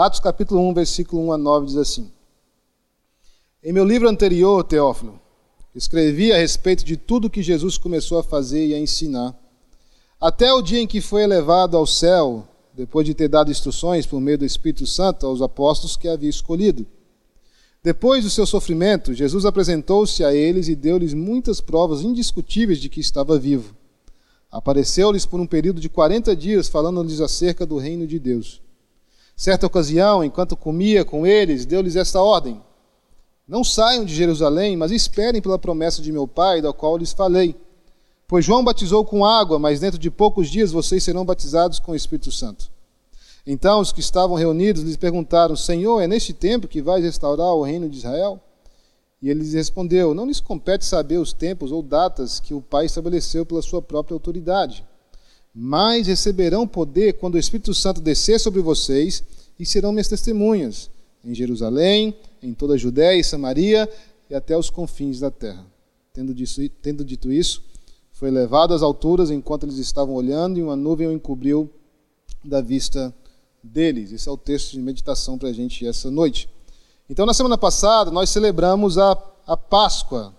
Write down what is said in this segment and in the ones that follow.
Atos capítulo 1, versículo 1 a 9 diz assim: Em meu livro anterior, Teófilo, escrevi a respeito de tudo que Jesus começou a fazer e a ensinar, até o dia em que foi elevado ao céu, depois de ter dado instruções por meio do Espírito Santo aos apóstolos que havia escolhido. Depois do seu sofrimento, Jesus apresentou-se a eles e deu-lhes muitas provas indiscutíveis de que estava vivo. Apareceu-lhes por um período de quarenta dias, falando-lhes acerca do reino de Deus. Certa ocasião, enquanto comia com eles, deu-lhes esta ordem: Não saiam de Jerusalém, mas esperem pela promessa de meu Pai, da qual lhes falei. Pois João batizou com água, mas dentro de poucos dias vocês serão batizados com o Espírito Santo. Então os que estavam reunidos lhes perguntaram: Senhor, é neste tempo que vais restaurar o reino de Israel? E ele lhes respondeu: Não lhes compete saber os tempos ou datas que o Pai estabeleceu pela sua própria autoridade mas receberão poder quando o Espírito Santo descer sobre vocês e serão minhas testemunhas em Jerusalém, em toda a Judéia e Samaria e até os confins da terra. Tendo, disso, tendo dito isso, foi levado às alturas enquanto eles estavam olhando e uma nuvem o encobriu da vista deles. Esse é o texto de meditação para a gente essa noite. Então, na semana passada, nós celebramos a, a Páscoa,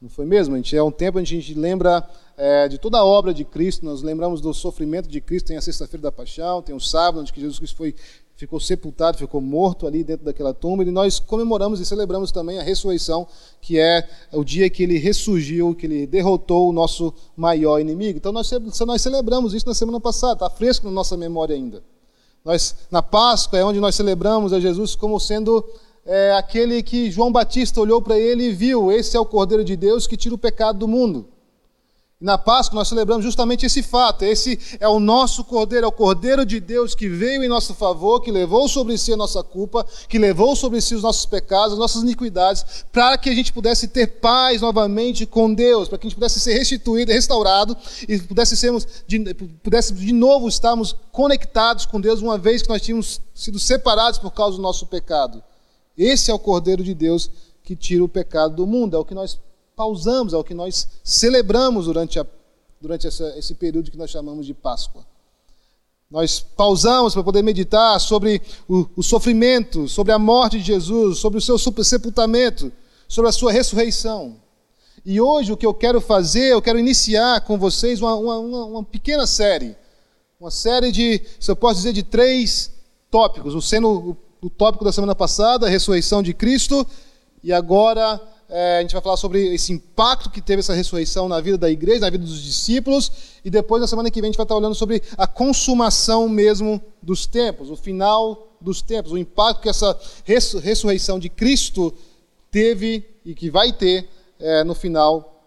não foi mesmo? A gente, é um tempo onde a gente lembra é, de toda a obra de Cristo, nós lembramos do sofrimento de Cristo, tem a sexta-feira da paixão, tem o sábado, onde Jesus Cristo foi, ficou sepultado, ficou morto ali dentro daquela tumba, e nós comemoramos e celebramos também a ressurreição, que é o dia que ele ressurgiu, que ele derrotou o nosso maior inimigo. Então nós, nós celebramos isso na semana passada, está fresco na nossa memória ainda. Nós, na Páscoa é onde nós celebramos a Jesus como sendo é, aquele que João Batista olhou para ele e viu: esse é o Cordeiro de Deus que tira o pecado do mundo. Na Páscoa nós celebramos justamente esse fato. Esse é o nosso Cordeiro, é o Cordeiro de Deus que veio em nosso favor, que levou sobre si a nossa culpa, que levou sobre si os nossos pecados, as nossas iniquidades, para que a gente pudesse ter paz novamente com Deus, para que a gente pudesse ser restituído, restaurado e pudesse sermos de, pudesse de novo estarmos conectados com Deus, uma vez que nós tínhamos sido separados por causa do nosso pecado. Esse é o Cordeiro de Deus que tira o pecado do mundo. É o que nós pausamos, é o que nós celebramos durante, a, durante essa, esse período que nós chamamos de Páscoa. Nós pausamos para poder meditar sobre o, o, sofrimento, sobre a morte de Jesus, sobre o seu sepultamento, sobre a sua ressurreição. E hoje o que eu quero fazer, eu quero iniciar com vocês uma, uma, uma pequena série. Uma série de, se eu posso dizer, de três tópicos. O sendo o tópico da semana passada, a ressurreição de Cristo, e agora é, a gente vai falar sobre esse impacto que teve essa ressurreição na vida da igreja, na vida dos discípulos, e depois, na semana que vem, a gente vai estar olhando sobre a consumação mesmo dos tempos, o final dos tempos, o impacto que essa ressurreição de Cristo teve e que vai ter é, no final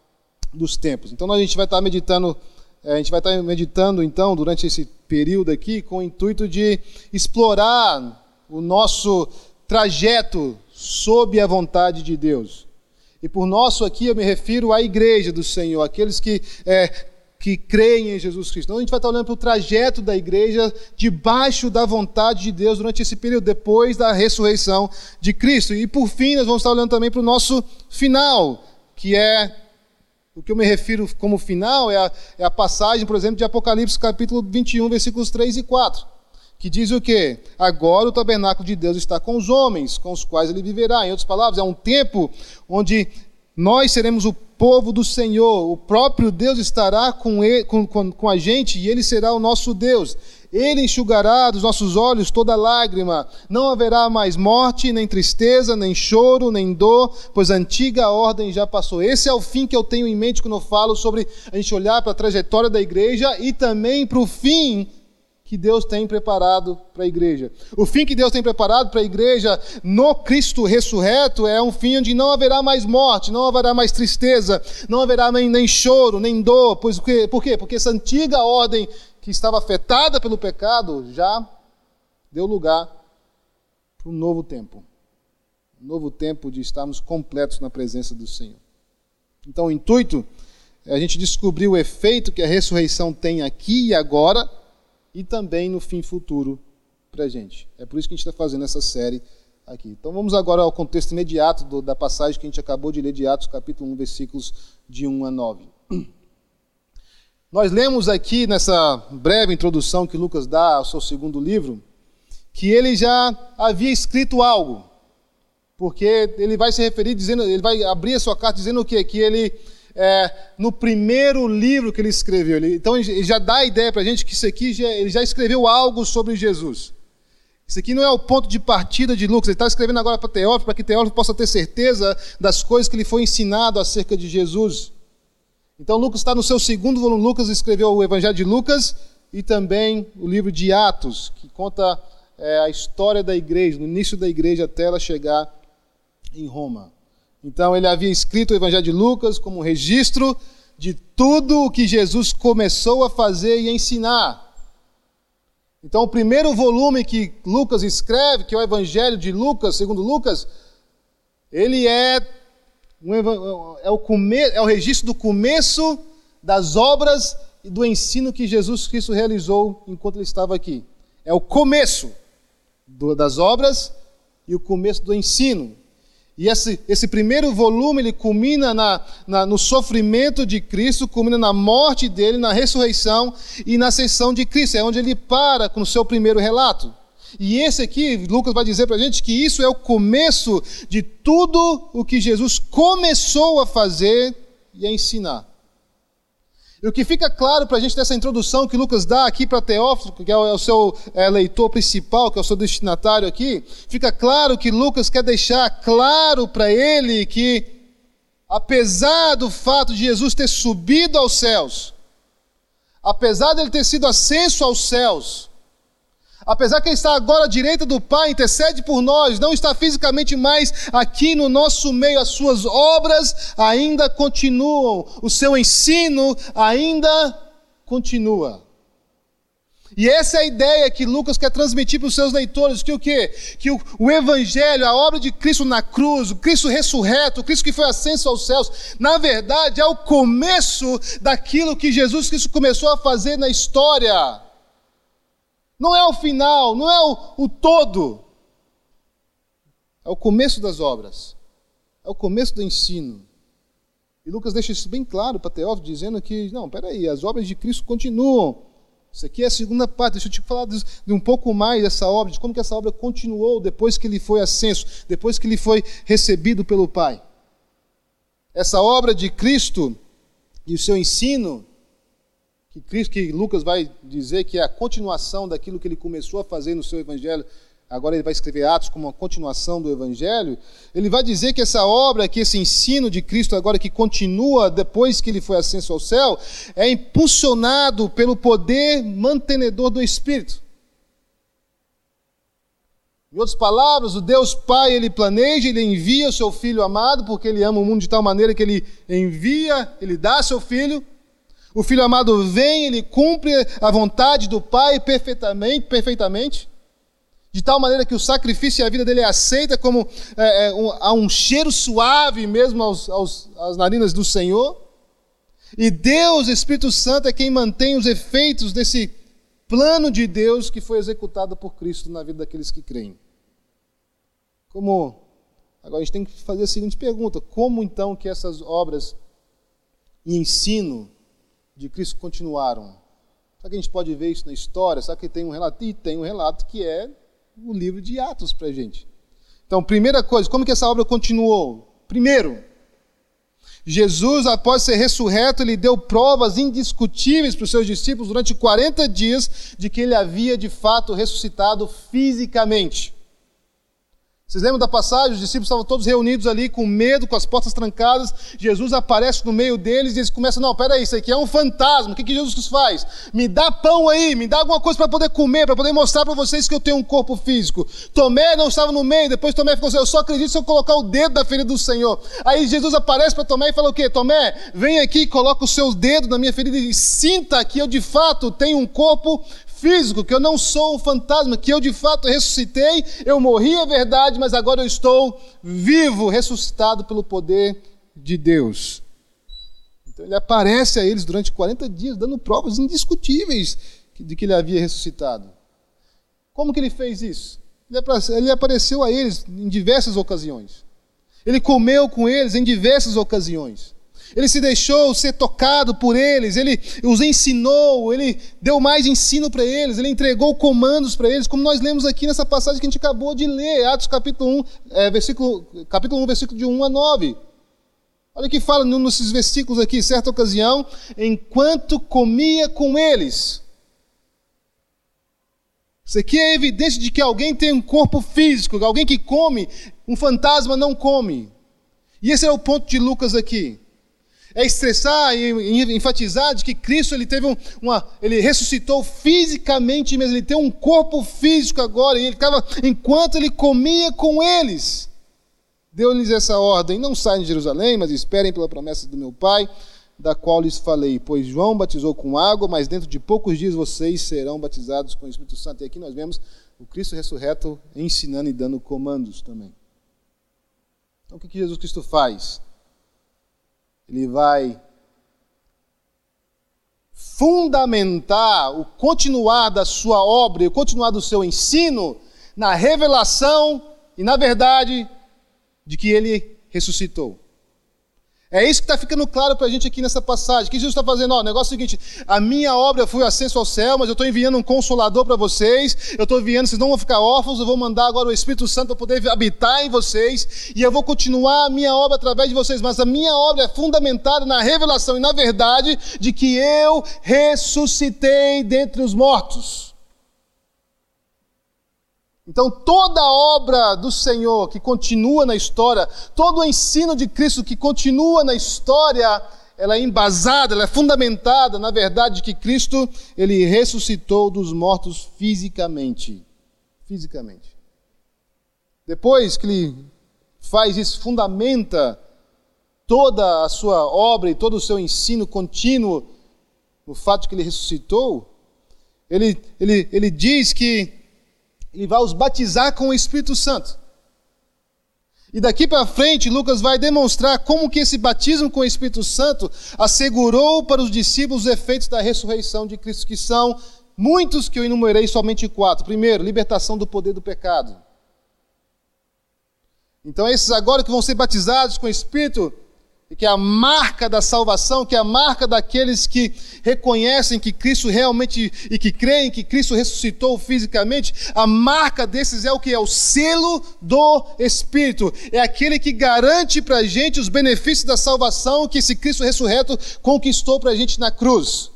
dos tempos. Então, a gente vai estar meditando, é, a gente vai estar meditando, então, durante esse período aqui, com o intuito de explorar o nosso trajeto sob a vontade de Deus. E por nosso aqui eu me refiro à igreja do Senhor, aqueles que, é, que creem em Jesus Cristo. Então a gente vai estar olhando para o trajeto da igreja debaixo da vontade de Deus durante esse período, depois da ressurreição de Cristo. E por fim, nós vamos estar olhando também para o nosso final, que é o que eu me refiro como final é a, é a passagem, por exemplo, de Apocalipse capítulo 21, versículos 3 e 4 que diz o quê? Agora o tabernáculo de Deus está com os homens, com os quais ele viverá. Em outras palavras, é um tempo onde nós seremos o povo do Senhor, o próprio Deus estará com, ele, com, com, com a gente e ele será o nosso Deus. Ele enxugará dos nossos olhos toda lágrima. Não haverá mais morte, nem tristeza, nem choro, nem dor, pois a antiga ordem já passou. Esse é o fim que eu tenho em mente quando eu falo sobre a gente olhar para a trajetória da igreja e também para o fim que Deus tem preparado para a igreja. O fim que Deus tem preparado para a igreja no Cristo ressurreto é um fim onde não haverá mais morte, não haverá mais tristeza, não haverá nem, nem choro, nem dor. Pois, por quê? Porque essa antiga ordem que estava afetada pelo pecado já deu lugar para um novo tempo. Um novo tempo de estarmos completos na presença do Senhor. Então, o intuito é a gente descobrir o efeito que a ressurreição tem aqui e agora e também no fim futuro para a gente. É por isso que a gente está fazendo essa série aqui. Então vamos agora ao contexto imediato do, da passagem que a gente acabou de ler de Atos, capítulo 1, versículos de 1 a 9. Nós lemos aqui nessa breve introdução que Lucas dá ao seu segundo livro, que ele já havia escrito algo. Porque ele vai se referir dizendo, ele vai abrir a sua carta dizendo o quê? Que ele é, no primeiro livro que ele escreveu. Ele, então ele já dá a ideia para a gente que isso aqui já, ele já escreveu algo sobre Jesus. Isso aqui não é o ponto de partida de Lucas. Ele está escrevendo agora para Teófilo, para que Teófilo possa ter certeza das coisas que lhe foi ensinado acerca de Jesus. Então Lucas está no seu segundo volume. Lucas escreveu o Evangelho de Lucas e também o livro de Atos, que conta é, a história da igreja, no início da igreja até ela chegar em Roma. Então ele havia escrito o Evangelho de Lucas como registro de tudo o que Jesus começou a fazer e ensinar. Então, o primeiro volume que Lucas escreve, que é o Evangelho de Lucas, segundo Lucas, ele é, um, é, o, come, é o registro do começo das obras e do ensino que Jesus Cristo realizou enquanto ele estava aqui. É o começo do, das obras e o começo do ensino. E esse, esse primeiro volume ele culmina na, na, no sofrimento de Cristo, culmina na morte dele, na ressurreição e na ascensão de Cristo. É onde ele para com o seu primeiro relato. E esse aqui, Lucas vai dizer para a gente que isso é o começo de tudo o que Jesus começou a fazer e a ensinar. E o que fica claro para a gente nessa introdução que Lucas dá aqui para Teófilo, que é o, é seu é, leitor principal, que é o seu destinatário aqui, fica claro que Lucas quer deixar claro para ele que, apesar do fato de Jesus ter subido aos céus, apesar de ele ter sido ascenso aos céus, Apesar que ele está agora à direita do Pai, intercede por nós, não está fisicamente mais aqui no nosso meio, as suas obras ainda continuam, o seu ensino ainda continua. E essa é a ideia que Lucas quer transmitir para os seus leitores, que o quê? Que o, o, Evangelho, a obra de Cristo na cruz, o Cristo ressurreto, o Cristo que foi ascenso aos céus, na verdade é o começo daquilo que Jesus Cristo começou a fazer na história. Não é o final, não é o, o todo. É o começo das obras. É o começo do ensino. E Lucas deixa isso bem claro para Teófilo, dizendo que, não, peraí, as obras de Cristo continuam. Isso aqui é a segunda parte. Deixa eu te falar de, um pouco mais dessa obra, de como que essa obra continuou depois que ele foi ascenso, depois que ele foi recebido pelo Pai. Essa obra de Cristo e o seu ensino que Cristo, que Lucas vai dizer que é a continuação daquilo que ele começou a fazer no seu evangelho, agora ele vai escrever Atos como uma continuação do evangelho, ele vai dizer que essa obra, que esse ensino de Cristo agora que continua depois que ele foi ascenso ao céu, é impulsionado pelo poder mantenedor do Espírito. Em outras palavras, o Deus Pai, ele planeja, ele envia o seu filho amado, porque ele ama o mundo de tal maneira que ele envia, ele dá seu filho, o filho amado vem, ele cumpre a vontade do pai perfeitamente, perfeitamente, de tal maneira que o sacrifício e a vida dele é aceita como é, é, um, há um cheiro suave mesmo aos, aos, às narinas do Senhor. E Deus, Espírito Santo, é quem mantém os efeitos desse plano de Deus que foi executado por Cristo na vida daqueles que creem. Como agora a gente tem que fazer a seguinte pergunta: como então que essas obras e ensino de Cristo continuaram. Será que a gente pode ver isso na história? Será que tem um relato? E tem um relato que é o livro de Atos para a gente. Então, primeira coisa, como que essa obra continuou? Primeiro, Jesus, após ser ressurreto, ele deu provas indiscutíveis para os seus discípulos durante 40 dias de que ele havia de fato ressuscitado fisicamente. Vocês lembram da passagem? Os discípulos estavam todos reunidos ali com medo, com as portas trancadas. Jesus aparece no meio deles e eles começam: Não, peraí, isso aqui é um fantasma. O que, que Jesus faz? Me dá pão aí, me dá alguma coisa para poder comer, para poder mostrar para vocês que eu tenho um corpo físico. Tomé não estava no meio, depois Tomé ficou assim: Eu só acredito se eu colocar o dedo na ferida do Senhor. Aí Jesus aparece para Tomé e fala: O quê? Tomé, vem aqui, coloca o seu dedo na minha ferida e sinta que eu de fato tenho um corpo físico, que eu não sou um fantasma, que eu de fato ressuscitei, eu morri, é verdade, mas agora eu estou vivo, ressuscitado pelo poder de Deus. Então ele aparece a eles durante 40 dias, dando provas indiscutíveis de que ele havia ressuscitado. Como que ele fez isso? Ele apareceu a eles em diversas ocasiões. Ele comeu com eles em diversas ocasiões. Ele se deixou ser tocado por eles, ele os ensinou, ele deu mais ensino para eles, ele entregou comandos para eles, como nós lemos aqui nessa passagem que a gente acabou de ler, Atos capítulo 1, é, versículo, capítulo 1, versículo de 1 a 9. Olha o que fala nesses versículos aqui, certa ocasião, enquanto comia com eles. Isso aqui é evidência de que alguém tem um corpo físico, alguém que come, um fantasma não come. E esse é o ponto de Lucas aqui é estressar e enfatizar de que Cristo ele teve uma, ele ressuscitou fisicamente mesmo, ele tem um corpo físico agora, e ele estava, enquanto ele comia com eles, deu-lhes essa ordem: não saiam de Jerusalém, mas esperem pela promessa do meu Pai, da qual lhes falei, pois João batizou com água, mas dentro de poucos dias vocês serão batizados com o Espírito Santo. E aqui nós vemos o Cristo ressurreto ensinando e dando comandos também. Então o que Jesus Cristo faz? Ele vai fundamentar o continuar da sua obra o continuar do seu ensino na revelação e na verdade de que ele ressuscitou. É isso que está ficando claro para a gente aqui nessa passagem. O que Jesus está fazendo? Ó, o negócio é o seguinte: a minha obra foi acesso ao céu, mas eu estou enviando um consolador para vocês. Eu estou enviando, vocês não vão ficar órfãos. Eu vou mandar agora o Espírito Santo para poder habitar em vocês. E eu vou continuar a minha obra através de vocês. Mas a minha obra é fundamentada na revelação e na verdade de que eu ressuscitei dentre os mortos. Então, toda a obra do Senhor que continua na história, todo o ensino de Cristo que continua na história, ela é embasada, ela é fundamentada na verdade que Cristo, ele ressuscitou dos mortos fisicamente. Fisicamente. Depois que ele faz isso, fundamenta toda a sua obra e todo o seu ensino contínuo no fato de que ele ressuscitou, ele, ele, ele diz que ele vai os batizar com o Espírito Santo. E daqui para frente, Lucas vai demonstrar como que esse batismo com o Espírito Santo assegurou para os discípulos os efeitos da ressurreição de Cristo, que são muitos que eu enumerei somente quatro. Primeiro, libertação do poder do pecado. Então, esses agora que vão ser batizados com o Espírito, que é a marca da salvação, que é a marca daqueles que reconhecem que Cristo realmente e que creem que Cristo ressuscitou fisicamente, a marca desses é o que é o selo do Espírito, é aquele que garante para a gente os benefícios da salvação que esse Cristo ressurreto conquistou para a gente na cruz.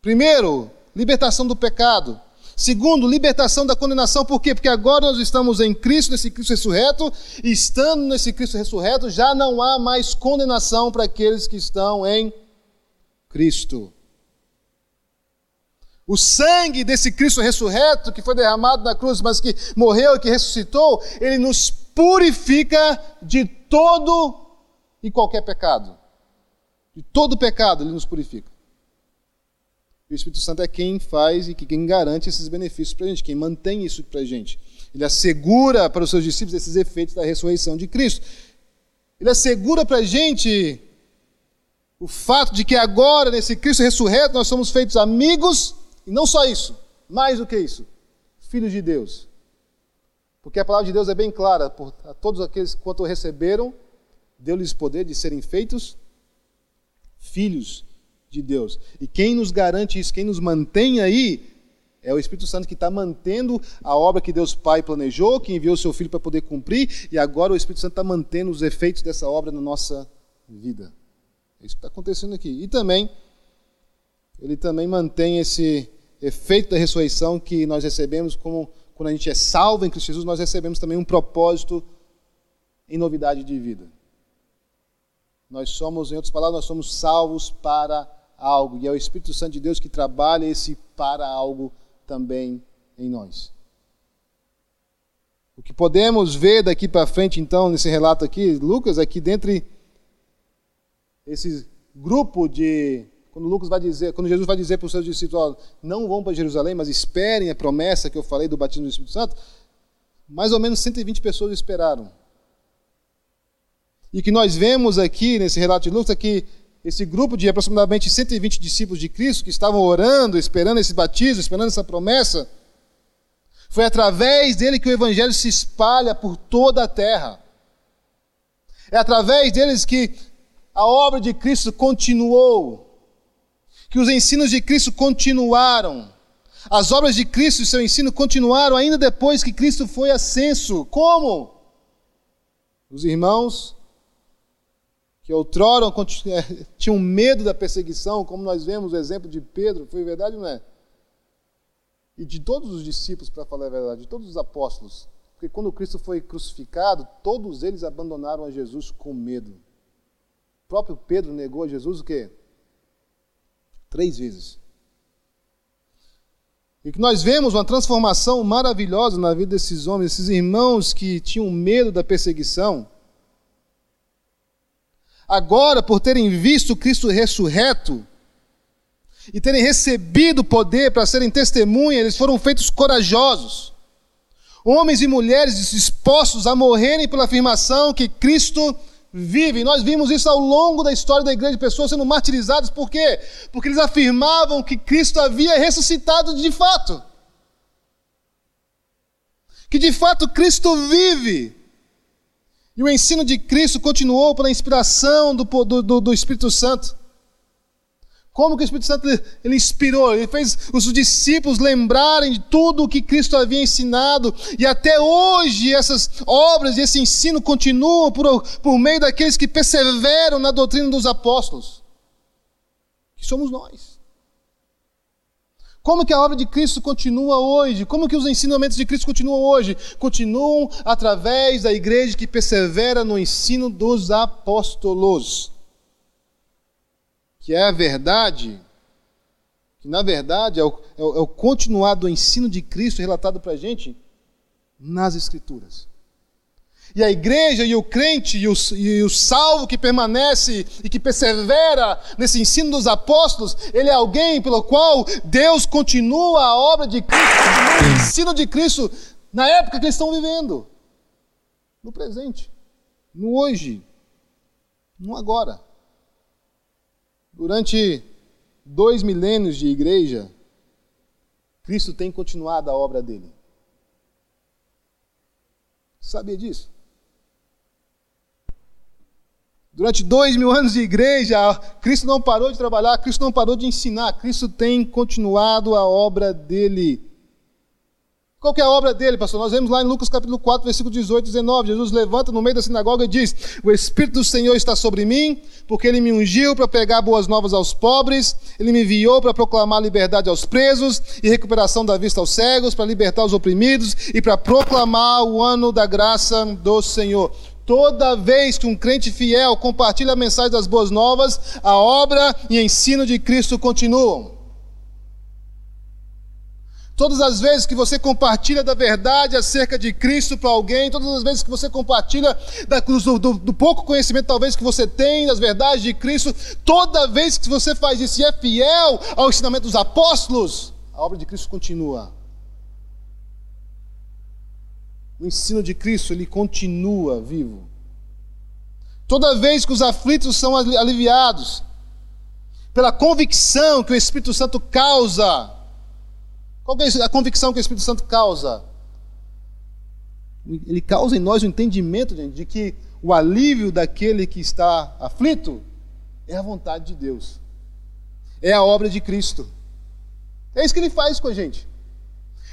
Primeiro, libertação do pecado. Segundo, libertação da condenação. Por quê? Porque agora nós estamos em Cristo, nesse Cristo ressurreto, e estando nesse Cristo ressurreto, já não há mais condenação para aqueles que estão em Cristo. O sangue desse Cristo ressurreto, que foi derramado na cruz, mas que morreu e que ressuscitou, ele nos purifica de todo e qualquer pecado. De todo pecado ele nos purifica. O Espírito Santo é quem faz e quem garante esses benefícios para a gente, quem mantém isso para a gente. Ele assegura para os seus discípulos esses efeitos da ressurreição de Cristo. Ele assegura para a gente o fato de que agora, nesse Cristo ressurreto, nós somos feitos amigos, e não só isso, mais do que isso, filhos de Deus. Porque a palavra de Deus é bem clara, por, a todos aqueles que quanto receberam, deu-lhes poder de serem feitos filhos de Deus. E quem nos garante isso, quem nos mantém aí, é o Espírito Santo que está mantendo a obra que Deus Pai planejou, que enviou o seu Filho para poder cumprir, e agora o Espírito Santo está mantendo os efeitos dessa obra na nossa vida. É isso que está acontecendo aqui. E também, ele também mantém esse efeito da ressurreição que nós recebemos como quando a gente é salvo em Cristo Jesus, nós recebemos também um propósito em novidade de vida. Nós somos, em outras palavras, nós somos salvos para algo, e é o Espírito Santo de Deus que trabalha esse para algo também em nós. O que podemos ver daqui para frente, então, nesse relato aqui, Lucas, aqui é dentre esse grupo de. Quando Lucas vai dizer, quando Jesus vai dizer para os seus discípulos, não vão para Jerusalém, mas esperem a promessa que eu falei do batismo do Espírito Santo, mais ou menos 120 pessoas esperaram. E o que nós vemos aqui nesse relato de Lucas é que esse grupo de aproximadamente 120 discípulos de Cristo que estavam orando, esperando esse batismo, esperando essa promessa, foi através dele que o evangelho se espalha por toda a terra. É através deles que a obra de Cristo continuou, que os ensinos de Cristo continuaram. As obras de Cristo e seu ensino continuaram ainda depois que Cristo foi ascenso. Como? Os irmãos outrora tinham medo da perseguição, como nós vemos o exemplo de Pedro, foi verdade ou não é? E de todos os discípulos, para falar a verdade, de todos os apóstolos. Porque quando Cristo foi crucificado, todos eles abandonaram a Jesus com medo. O próprio Pedro negou a Jesus o quê? Três vezes. E que nós vemos uma transformação maravilhosa na vida desses homens, esses irmãos que tinham medo da perseguição. Agora, por terem visto Cristo ressurreto e terem recebido poder para serem testemunha, eles foram feitos corajosos. Homens e mulheres dispostos a morrerem pela afirmação que Cristo vivem. Nós vimos isso ao longo da história da igreja, pessoas sendo martirizadas, por quê? Porque eles afirmavam que Cristo havia ressuscitado de fato. Que de fato Cristo vive. E o ensino de Cristo continuou pela inspiração do, do, do Espírito Santo. Como que o Espírito Santo ele inspirou? Ele fez os discípulos lembrarem de tudo o que Cristo havia ensinado. E até hoje essas obras e esse ensino continuam por, por meio daqueles que perseveram na doutrina dos apóstolos. Que somos nós. Como que a obra de Cristo continua hoje? Como que os ensinamentos de Cristo continuam hoje? Continuam através da igreja que persevera no ensino dos apóstolos que é a verdade, que na verdade é o, é o, é continuar do ensino de Cristo relatado para a gente nas Escrituras. E a igreja e o crente e o, e o, salvo que permanece e que persevera nesse ensino dos apóstolos, ele é alguém pelo qual Deus continua a obra de Cristo, o ensino de Cristo na época que eles estão vivendo. No presente, no hoje, no agora. Durante dois milênios de igreja, Cristo tem continuado a obra dele. Sabia disso? Durante dois mil anos de igreja, Cristo não parou de trabalhar, Cristo não parou de ensinar, Cristo tem continuado a obra dele. Qual é a obra dele, pastor? Nós vemos lá em Lucas capítulo 4, versículo 18 e 19. Jesus levanta no meio da sinagoga e diz: O Espírito do Senhor está sobre mim, porque ele me ungiu para pregar boas novas aos pobres, ele me enviou para proclamar liberdade aos presos e recuperação da vista aos cegos, para libertar os oprimidos e para proclamar o ano da graça do Senhor. Toda vez que um crente fiel compartilha a mensagem das boas novas, a obra e ensino de Cristo continuam. Todas as vezes que você compartilha da verdade acerca de Cristo para alguém, todas as vezes que você compartilha da, do, do, pouco conhecimento talvez que você tem das verdades de Cristo, toda vez que você faz isso e é fiel ao ensinamento dos apóstolos, a obra de Cristo continua. O ensino de Cristo, ele continua vivo. Toda vez que os aflitos são aliviados, pela convicção que o Espírito Santo causa qual é a convicção que o Espírito Santo causa? Ele causa em nós o entendimento gente, de que o alívio daquele que está aflito é a vontade de Deus, é a obra de Cristo. É isso que ele faz com a gente.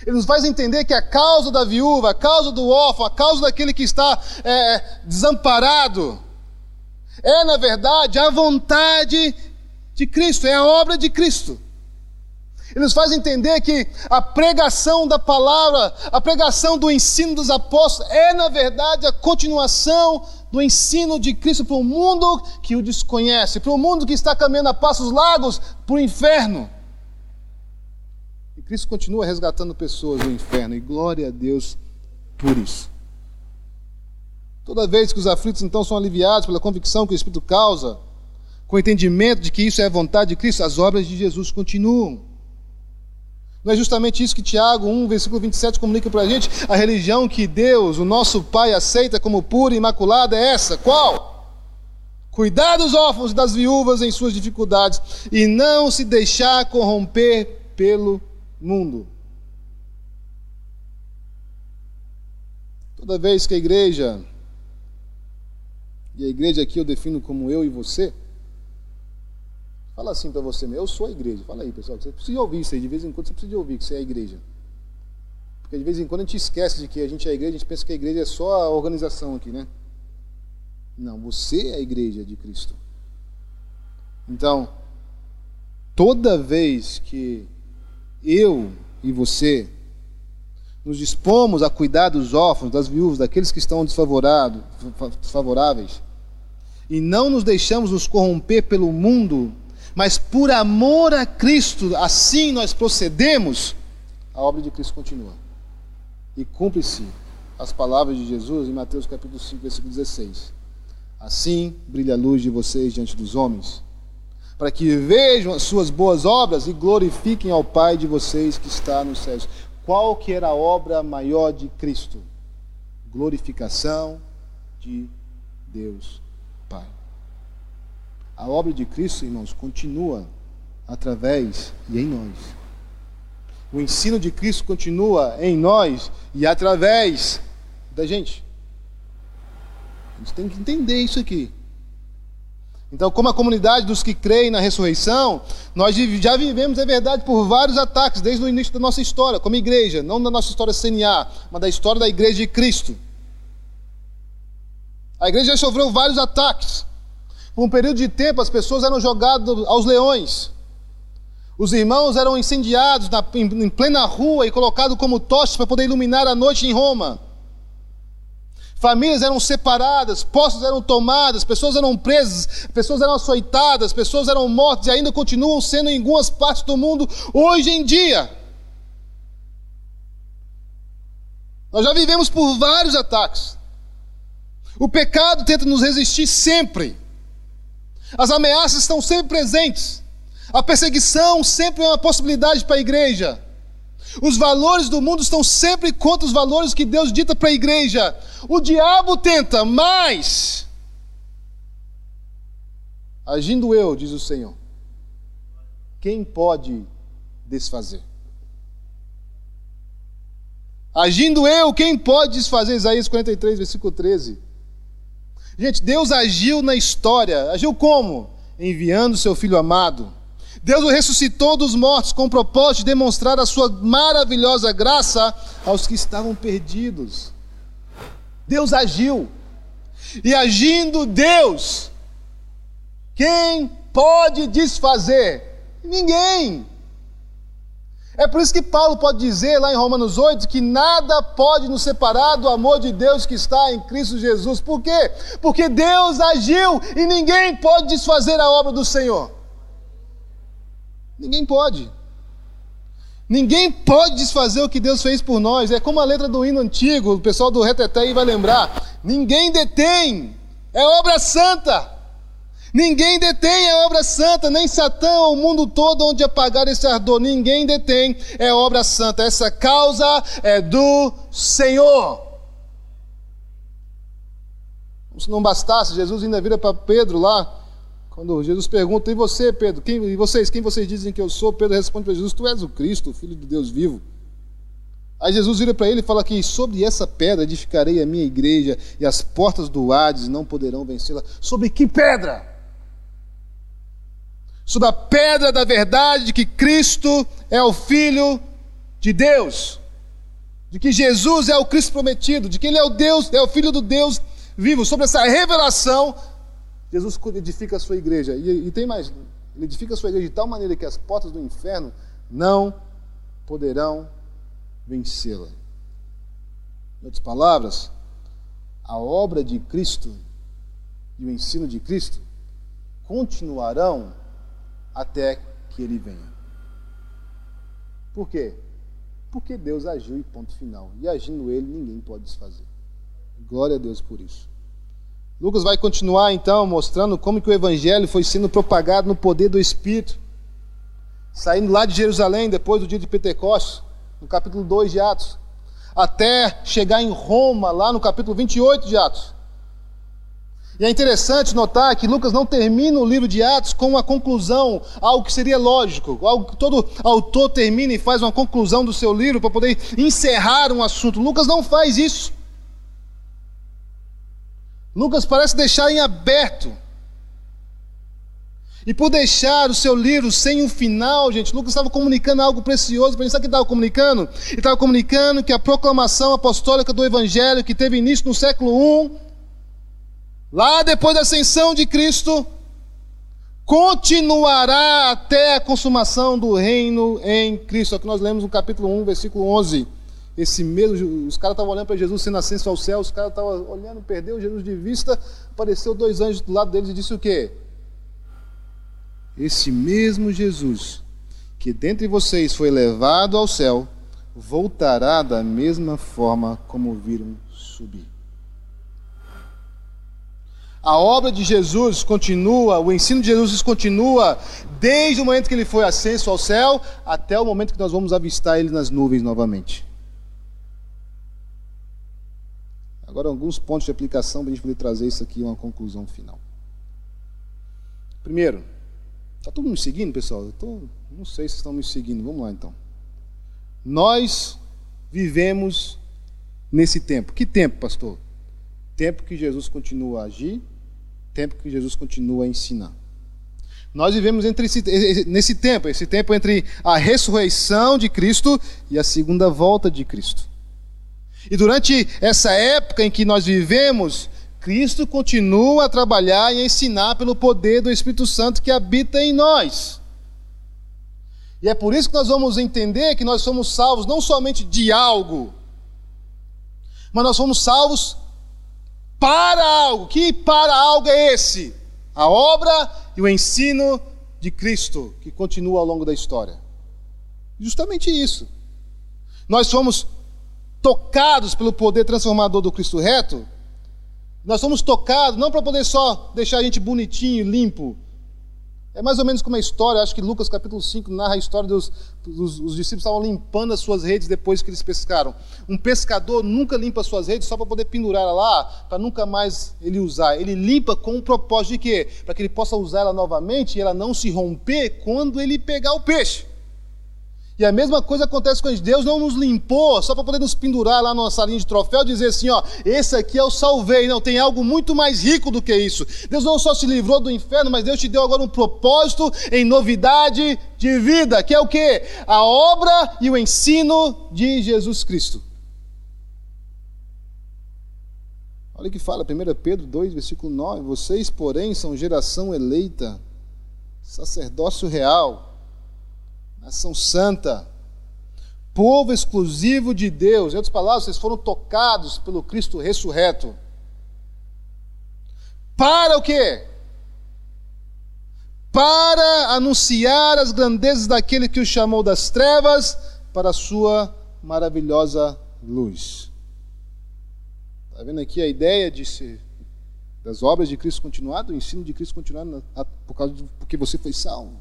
Ele nos faz entender que a causa da viúva, a causa do órfão, a causa daquele que está é, desamparado, é, na verdade, a vontade de Cristo, é a obra de Cristo. Ele nos faz entender que a pregação da palavra, a pregação do ensino dos apóstolos, é, na verdade, a continuação do ensino de Cristo para o mundo que o desconhece, para o mundo que está caminhando a passos largos para o inferno. Cristo continua resgatando pessoas do inferno, e glória a Deus por isso. Toda vez que os aflitos então são aliviados pela convicção que o Espírito causa, com o entendimento de que isso é a vontade de Cristo, as obras de Jesus continuam. Não é justamente isso que Tiago 1, versículo 27 comunica para a gente? A religião que Deus, o nosso Pai, aceita como pura e imaculada é essa. Qual? Cuidar dos órfãos e das viúvas em suas dificuldades e não se deixar corromper pelo mundo. Toda vez que a igreja E a igreja aqui eu defino como eu e você. Fala assim para você, eu sou a igreja. Fala aí, pessoal. Você precisa ouvir isso aí. De vez em quando você precisa ouvir que você é a igreja. Porque de vez em quando a gente esquece de que a gente é a igreja, a gente pensa que a igreja é só a organização aqui, né? Não, você é a igreja de Cristo. Então, toda vez que eu e você nos dispomos a cuidar dos órfãos, das viúvas, daqueles que estão desfavoráveis, e não nos deixamos nos corromper pelo mundo, mas por amor a Cristo, assim nós procedemos, a obra de Cristo continua. E cumpre-se as palavras de Jesus em Mateus capítulo 5, versículo 16. Assim brilha a luz de vocês diante dos homens, para que vejam as suas boas obras e glorifiquem ao Pai de vocês que está nos céus. Qual que era a obra maior de Cristo? Glorificação de Deus Pai. A obra de Cristo, irmãos, continua através e em nós. O ensino de Cristo continua em nós e através da gente. A gente tem que entender isso aqui. Então, como a comunidade dos que creem na ressurreição, nós já vivemos, é verdade, por vários ataques desde o início da nossa história, como igreja, não da nossa história CNA, mas da história da igreja de Cristo. A igreja já sofreu vários ataques. Por um período de tempo, as pessoas eram jogadas aos leões. Os irmãos eram incendiados na, em, em plena rua e colocados como tochas para poder iluminar a noite em Roma. Famílias eram separadas, postos eram tomadas, pessoas eram presas, pessoas eram açoitadas, pessoas eram mortas e ainda continuam sendo em algumas partes do mundo hoje em dia. Nós já vivemos por vários ataques. O pecado tenta nos resistir sempre. As ameaças estão sempre presentes. A perseguição sempre é uma possibilidade para a igreja. Os valores do mundo estão sempre contra os valores que Deus dita para a igreja. O diabo tenta, mas agindo eu, diz o Senhor, quem pode desfazer? Agindo eu, quem pode desfazer? Isaías 43, versículo 13. Gente, Deus agiu na história. Agiu como? Enviando seu filho amado. Deus o ressuscitou dos mortos com o propósito de demonstrar a sua maravilhosa graça aos que estavam perdidos. Deus agiu. E agindo Deus, quem pode desfazer? Ninguém. É por isso que Paulo pode dizer lá em Romanos 8 que nada pode nos separar do amor de Deus que está em Cristo Jesus. Por quê? Porque Deus agiu e ninguém pode desfazer a obra do Senhor. Ninguém pode. Ninguém pode desfazer o que Deus fez por nós. É como a letra do hino antigo, o pessoal do Reteté vai lembrar. Ninguém detém. É obra santa. Ninguém detém a obra santa, nem Satã ou o mundo todo onde apagar esse ardor. Ninguém detém, é obra santa. Essa causa é do Senhor. Se não bastasse, Jesus ainda vira para Pedro lá, quando Jesus pergunta, e você, Pedro, quem, e vocês, quem vocês dizem que eu sou? Pedro responde para Jesus, tu és o Cristo, o Filho de Deus vivo. Aí Jesus vira para ele e fala que sobre essa pedra edificarei a minha igreja e as portas do Hades não poderão vencê-la. Sobre que pedra? sobre a pedra da verdade de que Cristo é o Filho de Deus, de que Jesus é o Cristo prometido, de que Ele é o Deus, é o Filho do Deus vivo. Sobre essa revelação, Jesus edifica a sua igreja. E, e tem mais, Ele edifica a sua igreja de tal maneira que as portas do inferno não poderão vencê-la. Em outras palavras, a obra de Cristo e o ensino de Cristo continuarão até que ele venha. Por quê? Porque Deus agiu e ponto final. E agindo ele, ninguém pode desfazer. Glória a Deus por isso. Lucas vai continuar então mostrando como que o evangelho foi sendo propagado no poder do Espírito. Saindo lá de Jerusalém depois do dia de Pentecostes, no capítulo 2 de Atos, até chegar em Roma, lá no capítulo 28 de Atos. E é interessante notar que Lucas não termina o livro de Atos com uma conclusão, algo que seria lógico, algo que todo autor termina e faz uma conclusão do seu livro para poder encerrar um assunto. Lucas não faz isso. Lucas parece deixar em aberto. E por deixar o seu livro sem um final, gente, Lucas estava comunicando algo precioso. Para sabe o que estava comunicando? Ele estava comunicando que a proclamação apostólica do Evangelho, que teve início no século I, lá depois da ascensão de Cristo, continuará até a consumação do reino em Cristo. É o que nós lemos no capítulo 1, versículo 11. Esse mesmo, os caras estavam olhando para Jesus sendo ascenso ao céu, os caras estavam olhando, perdeu Jesus de vista, apareceu dois anjos do lado deles e disse o quê? Esse mesmo Jesus, que dentre vocês foi levado ao céu, voltará da mesma forma como viram subir. A obra de Jesus continua, o ensino de Jesus continua desde o momento que ele foi ascenso ao céu até o momento que nós vamos avistar ele nas nuvens novamente. Agora, alguns pontos de aplicação para a gente poder trazer isso aqui a uma conclusão final. Primeiro, está todo mundo me seguindo, pessoal? Eu tô, não sei se estão me seguindo. Vamos lá então. Nós vivemos nesse tempo. Que tempo, pastor? Tempo que Jesus continua a agir, tempo que Jesus continua a ensinar. Nós vivemos esse, nesse tempo, esse tempo entre a ressurreição de Cristo e a segunda volta de Cristo. E durante essa época em que nós vivemos, Cristo continua a trabalhar e a ensinar pelo poder do Espírito Santo que habita em nós. E é por isso que nós vamos entender que nós somos salvos não somente de algo, mas nós somos salvos para algo. Que para algo é esse? A obra e o ensino de Cristo, que continua ao longo da história. Justamente isso. Nós somos tocados pelo poder transformador do Cristo reto. Nós somos tocados não para poder só deixar a gente bonitinho, limpo, é mais ou menos como a história, acho que Lucas capítulo 5 narra a história dos, dos os discípulos estavam limpando as suas redes depois que eles pescaram. Um pescador nunca limpa as suas redes só para poder pendurar ela lá, para nunca mais ele usar. Ele limpa com o propósito de quê? Para que ele possa usar ela novamente e ela não se romper quando ele pegar o peixe. E a mesma coisa acontece com a gente. Deus não nos limpou só para poder nos pendurar lá numa salinha de troféu e dizer assim: ó, esse aqui eu salvei. Não, tem algo muito mais rico do que isso. Deus não só te livrou do inferno, mas Deus te deu agora um propósito em novidade de vida, que é o que? A obra e o ensino de Jesus Cristo. Olha o que fala 1 Pedro 2, versículo 9: Vocês, porém, são geração eleita, sacerdócio real nação santa, povo exclusivo de Deus. Em outras palavras, vocês foram tocados pelo Cristo ressurreto. Para o quê? Para anunciar as grandezas daquele que o chamou das trevas para a sua maravilhosa luz. Está vendo aqui a ideia de ser das obras de Cristo continuar, do ensino de Cristo continuar por causa de, porque você foi salvo.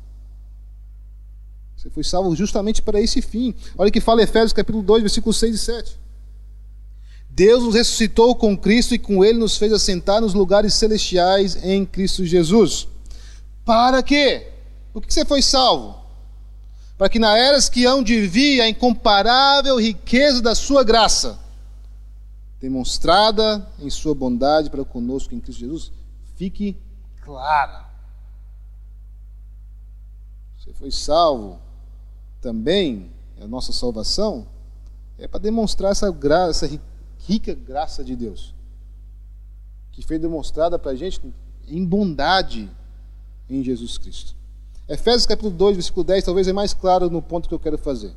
Você foi salvo justamente para esse fim. Olha que fala Efésios capítulo 2, versículos 6 e 7. Deus nos ressuscitou com Cristo e com Ele nos fez assentar nos lugares celestiais em Cristo Jesus. Para quê? Por que você foi salvo? Para que na eras que hão de vir a incomparável riqueza da sua graça, demonstrada em sua bondade para conosco em Cristo Jesus, fique clara. Você foi salvo também, a nossa salvação, é para demonstrar essa, graça, essa rica graça de Deus, que foi demonstrada para a gente em bondade em Jesus Cristo. Efésios capítulo 2, versículo 10, talvez é mais claro no ponto que eu quero fazer.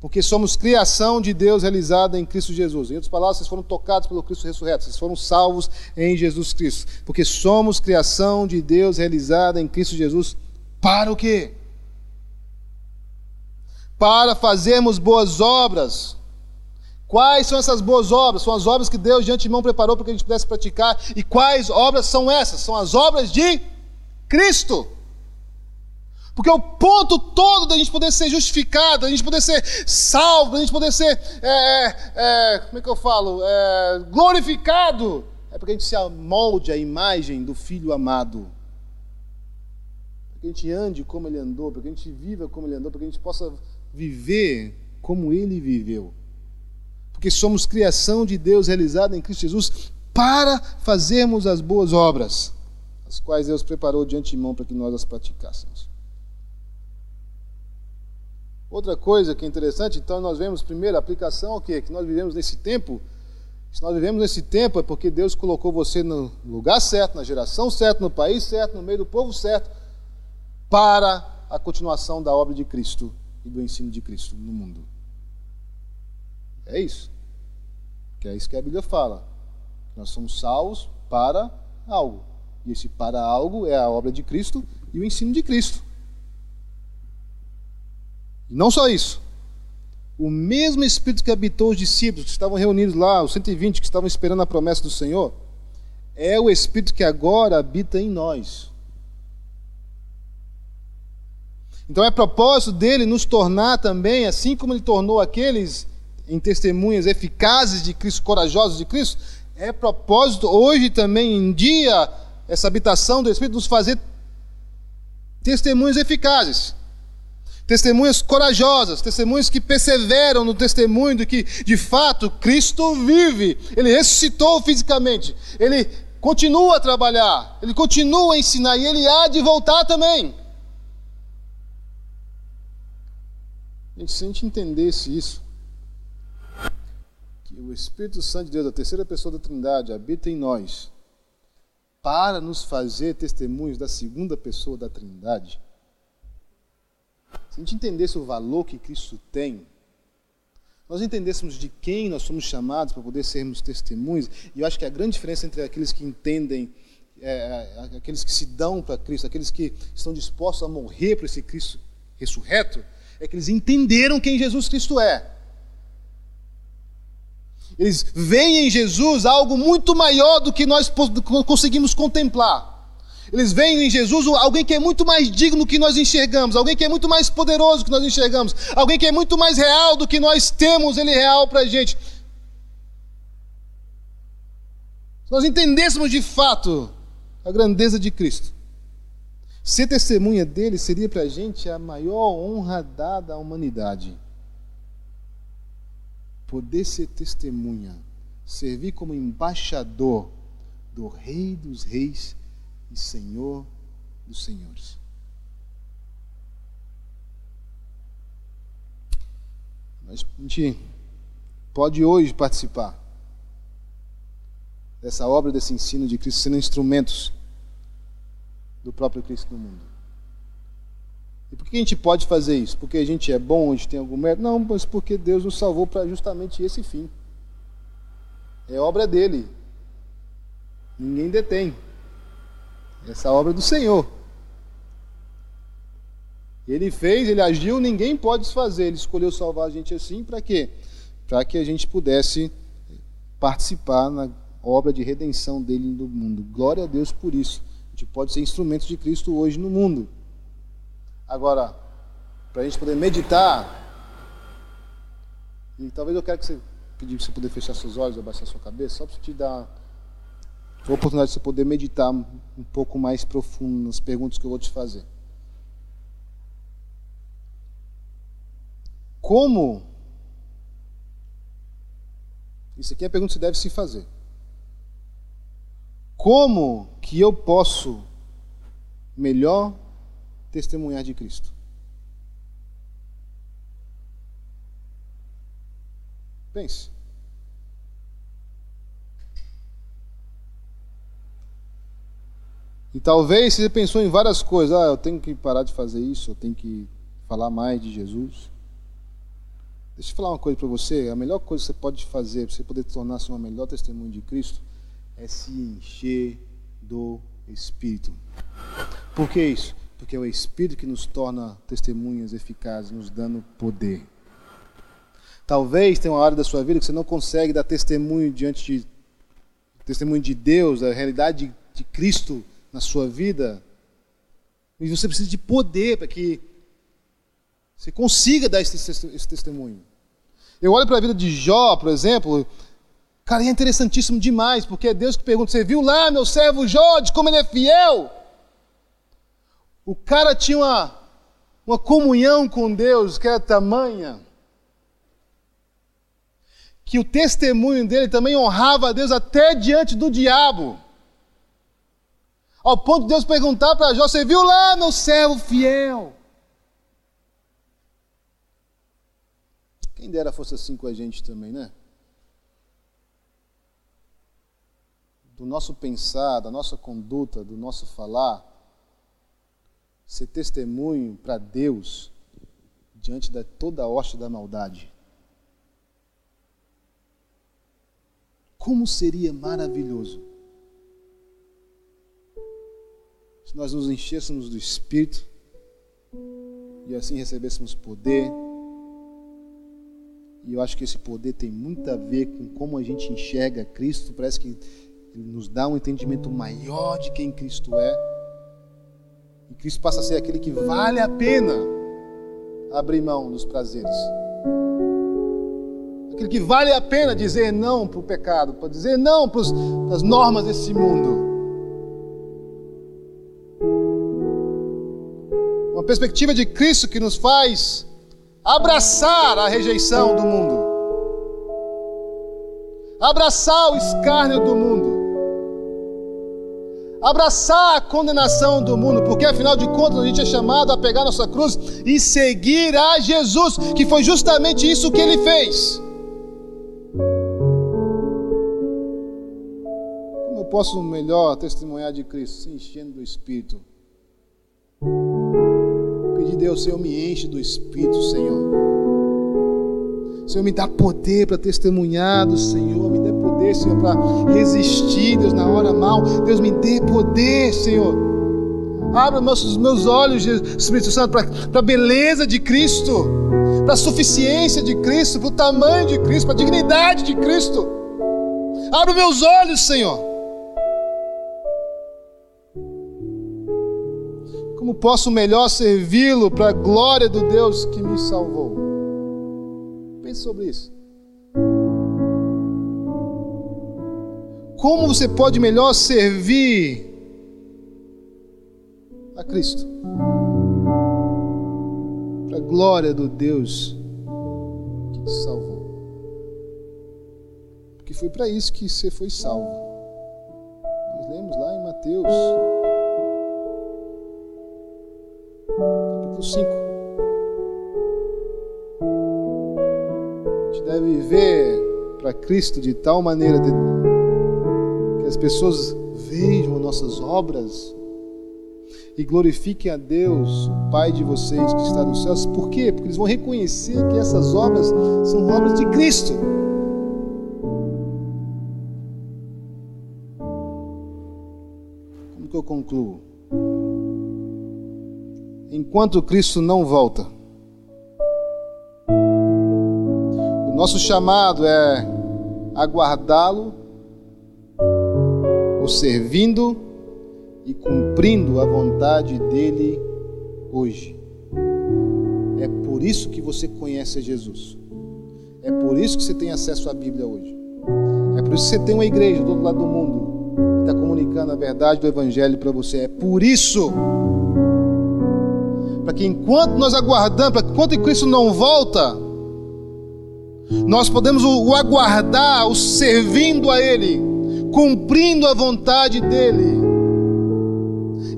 Porque somos criação de Deus realizada em Cristo Jesus. Em outras palavras, vocês foram tocados pelo Cristo ressurreto, vocês foram salvos em Jesus Cristo. Porque somos criação de Deus realizada em Cristo Jesus. Para o quê? Para fazermos boas obras. Quais são essas boas obras? São as obras que Deus de antemão preparou para que a gente pudesse praticar. E quais obras são essas? São as obras de Cristo. Porque o ponto todo da gente poder ser justificado, da gente poder ser salvo, da gente poder ser, é, é, é, como é que eu falo, é, glorificado, é porque a gente se amolde à imagem do Filho amado. Para que a gente ande como ele andou, para que a gente viva como ele andou, para que a gente possa viver como ele viveu. Porque somos criação de Deus realizada em Cristo Jesus para fazermos as boas obras, as quais Deus preparou de antemão para que nós as praticássemos. Outra coisa que é interessante, então nós vemos primeiro a aplicação ao quê? Que nós vivemos nesse tempo. Se nós vivemos nesse tempo é porque Deus colocou você no lugar certo, na geração certa, no país certo, no meio do povo certo, para a continuação da obra de Cristo e do ensino de Cristo no mundo. É isso. Que é isso que a Bíblia fala. Nós somos salvos para algo. E esse para algo é a obra de Cristo e o ensino de Cristo. E não só isso. O mesmo Espírito que habitou os discípulos que estavam reunidos lá, os 120 que estavam esperando a promessa do Senhor, é o Espírito que agora habita em nós. Então é propósito dele nos tornar também, assim como ele tornou aqueles em testemunhas eficazes de Cristo, corajosos de Cristo, é propósito hoje também em dia essa habitação do Espírito nos fazer testemunhas eficazes testemunhas corajosas, testemunhas que perseveram no testemunho de que, de fato, Cristo vive, ele ressuscitou fisicamente, ele continua a trabalhar, ele continua a ensinar e ele há de voltar também. Gente, se a gente entendesse isso, que o Espírito Santo de Deus, a terceira pessoa da Trindade, habita em nós, para nos fazer testemunhos da segunda pessoa da Trindade, se a gente entendesse o valor que Cristo tem, nós entendêssemos de quem nós somos chamados para poder sermos testemunhos, e eu acho que a grande diferença entre aqueles que entendem, é, é aqueles que se dão para Cristo, aqueles que estão dispostos a morrer por esse Cristo ressurreto, é que eles entenderam quem Jesus Cristo é. Eles veem em Jesus algo muito maior do que nós conseguimos contemplar. Eles veem em Jesus alguém que é muito mais digno do que nós enxergamos, alguém que é muito mais poderoso do que nós enxergamos, alguém que é muito mais real do que nós temos ele real para a gente. Se nós entendêssemos de fato a grandeza de Cristo, ser testemunha dele seria para a gente a maior honra dada à humanidade. Poder ser testemunha, servir como embaixador do Rei dos Reis e Senhor dos Senhores. Mas a gente pode hoje participar dessa obra, desse ensino de Cristo, sendo instrumentos do próprio Cristo no mundo. E por que a gente pode fazer isso? Porque a gente é bom, a gente tem algum mérito? Não, mas porque Deus nos salvou para justamente esse fim. É obra dele. Ninguém detém. Essa obra do Senhor. Ele fez, ele agiu, ninguém pode desfazer. Ele escolheu salvar a gente assim para quê? Para que a gente pudesse participar na obra de redenção dele no mundo. Glória a Deus por isso. Gente pode ser instrumento de Cristo hoje no mundo. Agora, para a gente poder meditar, e talvez eu quero que você pedir para você poder fechar seus olhos, abaixar sua cabeça, só para te dar a oportunidade de você poder meditar um pouco mais profundo nas perguntas que eu vou te fazer. Como? Isso aqui é a pergunta que você deve se fazer. Como que eu posso melhor testemunhar de Cristo? Pense. E talvez você pensou em várias coisas. Ah, eu tenho que parar de fazer isso, eu tenho que falar mais de Jesus. Deixa eu falar uma coisa para você. A melhor coisa que você pode fazer para você poder tornar-se uma melhor testemunha de Cristo é se encher do Espírito. Por que isso? Porque é o Espírito que nos torna testemunhas eficazes, nos dando poder. Talvez tenha uma área da sua vida que você não consegue dar testemunho diante de testemunho de Deus, da realidade de, de Cristo na sua vida, e você precisa de poder para que você consiga dar esse, esse testemunho. Eu olho para a vida de Jó, por exemplo, cara, é interessantíssimo demais, porque é Deus que pergunta: Você viu lá meu servo de como ele é fiel? O cara tinha uma, uma comunhão com Deus que era tamanha que o testemunho dele também honrava a Deus até diante do diabo. Ao ponto de Deus perguntar para Jó: Você viu lá meu servo fiel? Quem dera fosse assim com a gente também, né? Do nosso pensar, da nossa conduta, do nosso falar, ser testemunho para Deus diante de toda a hoste da maldade. Como seria maravilhoso se nós nos enchêssemos do Espírito e assim recebêssemos poder. E eu acho que esse poder tem muito a ver com como a gente enxerga Cristo. Parece que ele nos dá um entendimento maior de quem Cristo é. E Cristo passa a ser aquele que vale a pena abrir mão dos prazeres aquele que vale a pena dizer não para o pecado, para dizer não para as normas desse mundo. Uma perspectiva de Cristo que nos faz abraçar a rejeição do mundo, abraçar o escárnio do mundo, abraçar a condenação do mundo, porque afinal de contas a gente é chamado a pegar nossa cruz e seguir a Jesus, que foi justamente isso que ele fez. posso melhor testemunhar de Cristo? Se enchendo do Espírito. Pedir a Deus, Senhor, me enche do Espírito, Senhor. Senhor, me dá poder para testemunhar do Senhor. Me dê poder, Senhor, para resistir, Deus, na hora mal. Deus, me dê poder, Senhor. Abra os meus olhos, Espírito Santo, para a beleza de Cristo, para a suficiência de Cristo, para o tamanho de Cristo, para a dignidade de Cristo. Abra meus olhos, Senhor. Como posso melhor servi-lo para a glória do Deus que me salvou? Pense sobre isso. Como você pode melhor servir a Cristo? Para a glória do Deus que te salvou. Porque foi para isso que você foi salvo. Nós lemos lá em Mateus capítulo 5. A gente deve viver para Cristo de tal maneira de, as pessoas vejam as nossas obras e glorifiquem a Deus, o Pai de vocês que está nos céus. Por quê? Porque eles vão reconhecer que essas obras são obras de Cristo. Como que eu concluo? enquanto Cristo não volta. O nosso chamado é aguardá-lo, o servindo e cumprindo a vontade dele hoje. É por isso que você conhece Jesus. É por isso que você tem acesso à Bíblia hoje. É por isso que você tem uma igreja do outro lado do mundo que está comunicando a verdade do Evangelho para você. É por isso para que enquanto nós aguardamos, para que enquanto Cristo não volta, nós podemos o aguardar, o servindo a Ele, cumprindo a vontade dEle.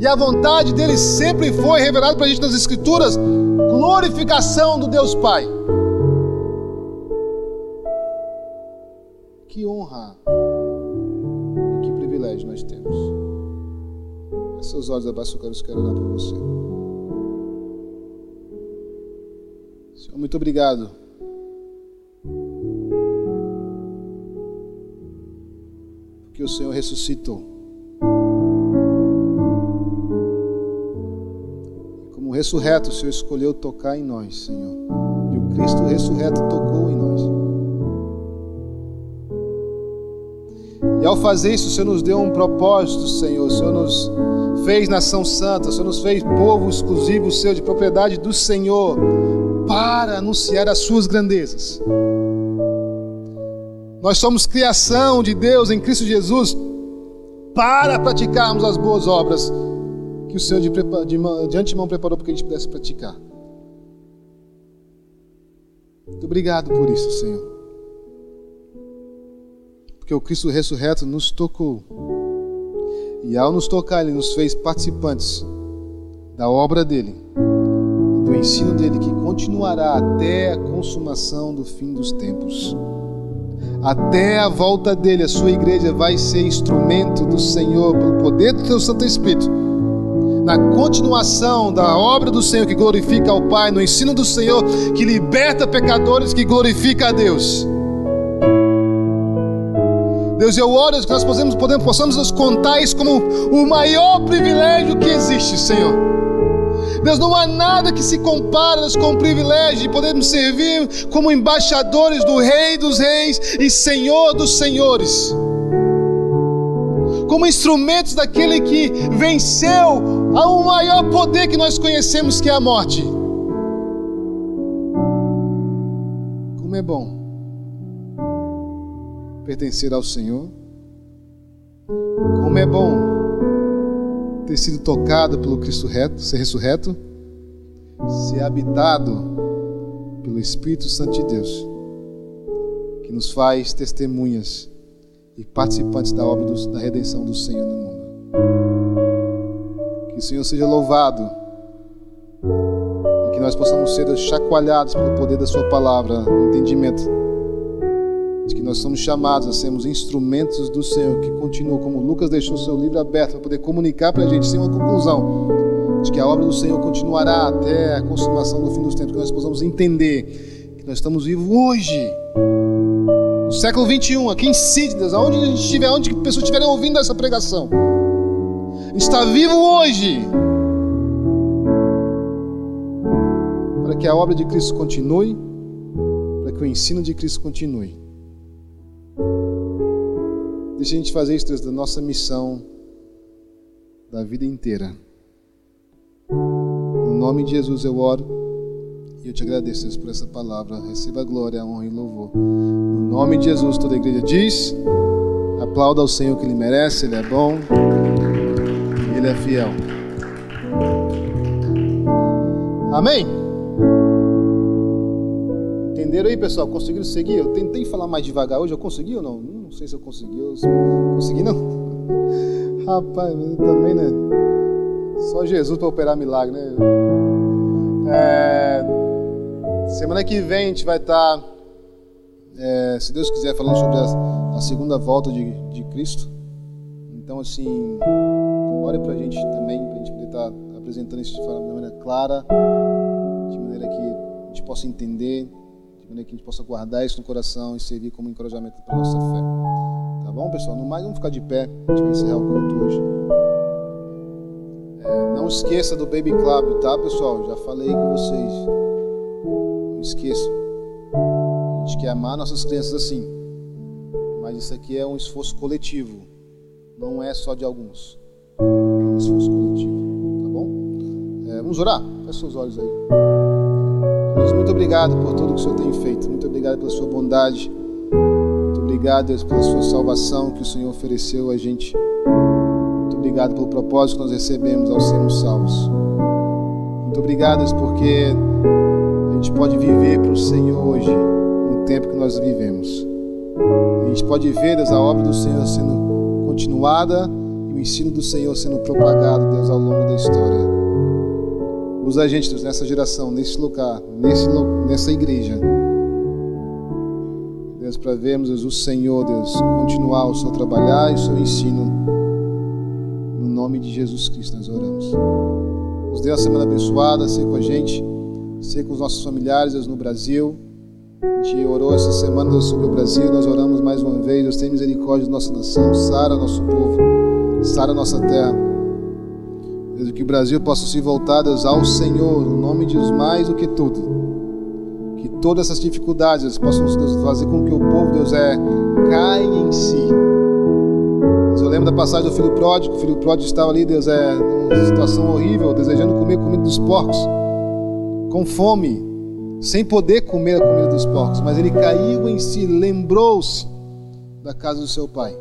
E a vontade dele sempre foi revelada para a gente nas Escrituras glorificação do Deus Pai. Que honra e que privilégio nós temos. Seus olhos abaixo, eu quero orar para você. Senhor, muito obrigado. Porque o Senhor ressuscitou. Como ressurreto, o Senhor escolheu tocar em nós, Senhor. E o Cristo ressurreto tocou em nós. E ao fazer isso, o Senhor nos deu um propósito, Senhor. O Senhor nos fez nação santa, o Senhor nos fez povo exclusivo seu, de propriedade do Senhor para anunciar as suas grandezas. Nós somos criação de Deus em Cristo Jesus para praticarmos as boas obras que o Senhor de, de, de antemão preparou para que a gente pudesse praticar. Muito obrigado por isso, Senhor. Porque o Cristo ressurreto nos tocou. E ao nos tocar, Ele nos fez participantes da obra dele, do ensino dele, que continuará até a consumação do fim dos tempos. Até a volta dele, a sua igreja vai ser instrumento do Senhor pelo poder do seu Santo Espírito. Na continuação da obra do Senhor que glorifica ao Pai, no ensino do Senhor que liberta pecadores, que glorifica a Deus. Deus, eu oro que nós possamos, podemos, possamos nos contar isso como o maior privilégio que existe, Senhor. Deus, não há nada que se compare com o privilégio de podermos servir como embaixadores do Rei dos Reis e Senhor dos Senhores. Como instrumentos daquele que venceu ao maior poder que nós conhecemos, que é a morte. Como é bom pertencer ao Senhor. Como é bom ter sido tocado pelo Cristo reto, ser ressurreto, ser habitado pelo Espírito Santo de Deus, que nos faz testemunhas e participantes da obra do, da redenção do Senhor no mundo. Que o Senhor seja louvado e que nós possamos ser chacoalhados pelo poder da Sua palavra, no entendimento de que nós somos chamados a sermos instrumentos do Senhor, que continua, como Lucas deixou seu livro aberto para poder comunicar para a gente sem uma conclusão, de que a obra do Senhor continuará até a consumação do fim dos tempos, que nós possamos entender que nós estamos vivos hoje, no século 21, aqui em Sydney, aonde a gente estiver, onde as pessoas estiverem ouvindo essa pregação, está vivo hoje. Para que a obra de Cristo continue, para que o ensino de Cristo continue. Deixa a gente fazer isso, da nossa missão da vida inteira. No nome de Jesus eu oro e eu te agradeço, Deus, por essa palavra. Receba glória, honra e louvor. No nome de Jesus, toda a igreja diz: aplauda ao Senhor que Ele merece, Ele é bom e Ele é fiel. Amém? Entenderam aí, pessoal? Conseguiram seguir? Eu tentei falar mais devagar hoje, eu consegui ou não? Não sei se eu consegui. Eu consegui não? Rapaz, também, né? Só Jesus para operar milagre, né? É... Semana que vem a gente vai estar, tá, é, se Deus quiser, falando sobre a, a segunda volta de, de, Cristo. Então, assim, ore para a gente também, para a gente poder estar tá apresentando isso de maneira clara, de maneira que a gente possa entender maneira que a gente possa guardar isso no coração e servir como encorajamento para a nossa fé. Tá bom, pessoal? No mais, vamos ficar de pé. A gente vai encerrar o culto hoje. É, não esqueça do Baby Club, tá, pessoal? Já falei com vocês. Não esqueça. A gente quer amar nossas crianças assim. Mas isso aqui é um esforço coletivo. Não é só de alguns. É um esforço coletivo. Tá bom? É, vamos orar? Feche seus olhos aí. Deus, muito obrigado por tudo que o Senhor tem feito. Muito obrigado pela sua bondade. Muito obrigado, Deus, pela sua salvação que o Senhor ofereceu a gente. Muito obrigado pelo propósito que nós recebemos ao sermos salvos. Muito obrigado, Deus, porque a gente pode viver para o Senhor hoje, no tempo que nós vivemos. A gente pode ver, Deus, a obra do Senhor sendo continuada e o ensino do Senhor sendo propagado, Deus, ao longo da história. Usa a gente, Deus, nessa geração, nesse lugar, nesse, nessa igreja. Deus, para vermos Deus, o Senhor, Deus, continuar o seu trabalhar e o seu ensino. No nome de Jesus Cristo nós oramos. Nos dê uma semana abençoada, ser com a gente, ser com os nossos familiares, Deus, no Brasil. A gente orou essa semana Deus, sobre o Brasil, nós oramos mais uma vez. Deus, tem misericórdia da nossa nação, sara nosso povo, sara nossa terra. Deus, que o Brasil possa se voltar Deus, ao Senhor, no nome de Jesus, mais do que tudo. Que todas essas dificuldades Deus, possam Deus, fazer com que o povo, Deus, é, caia em si. Deus, eu lembro da passagem do filho pródigo, o filho pródigo estava ali, Deus, é, numa situação horrível, desejando comer comida dos porcos, com fome, sem poder comer a comida dos porcos, mas ele caiu em si, lembrou-se da casa do seu pai.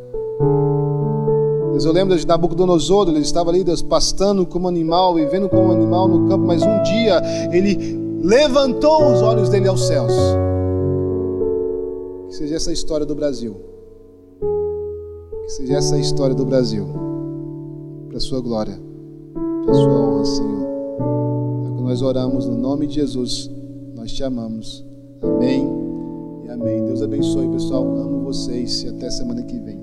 Deus, eu lembro de Nabucodonosor, ele estava ali, pastando como animal, vivendo como animal no campo, mas um dia ele levantou os olhos dele aos céus. Que seja essa a história do Brasil. Que seja essa a história do Brasil, para a sua glória, para a sua honra, Senhor. É que nós oramos no nome de Jesus, nós te amamos. Amém e amém. Deus abençoe, pessoal. Amo vocês e até semana que vem.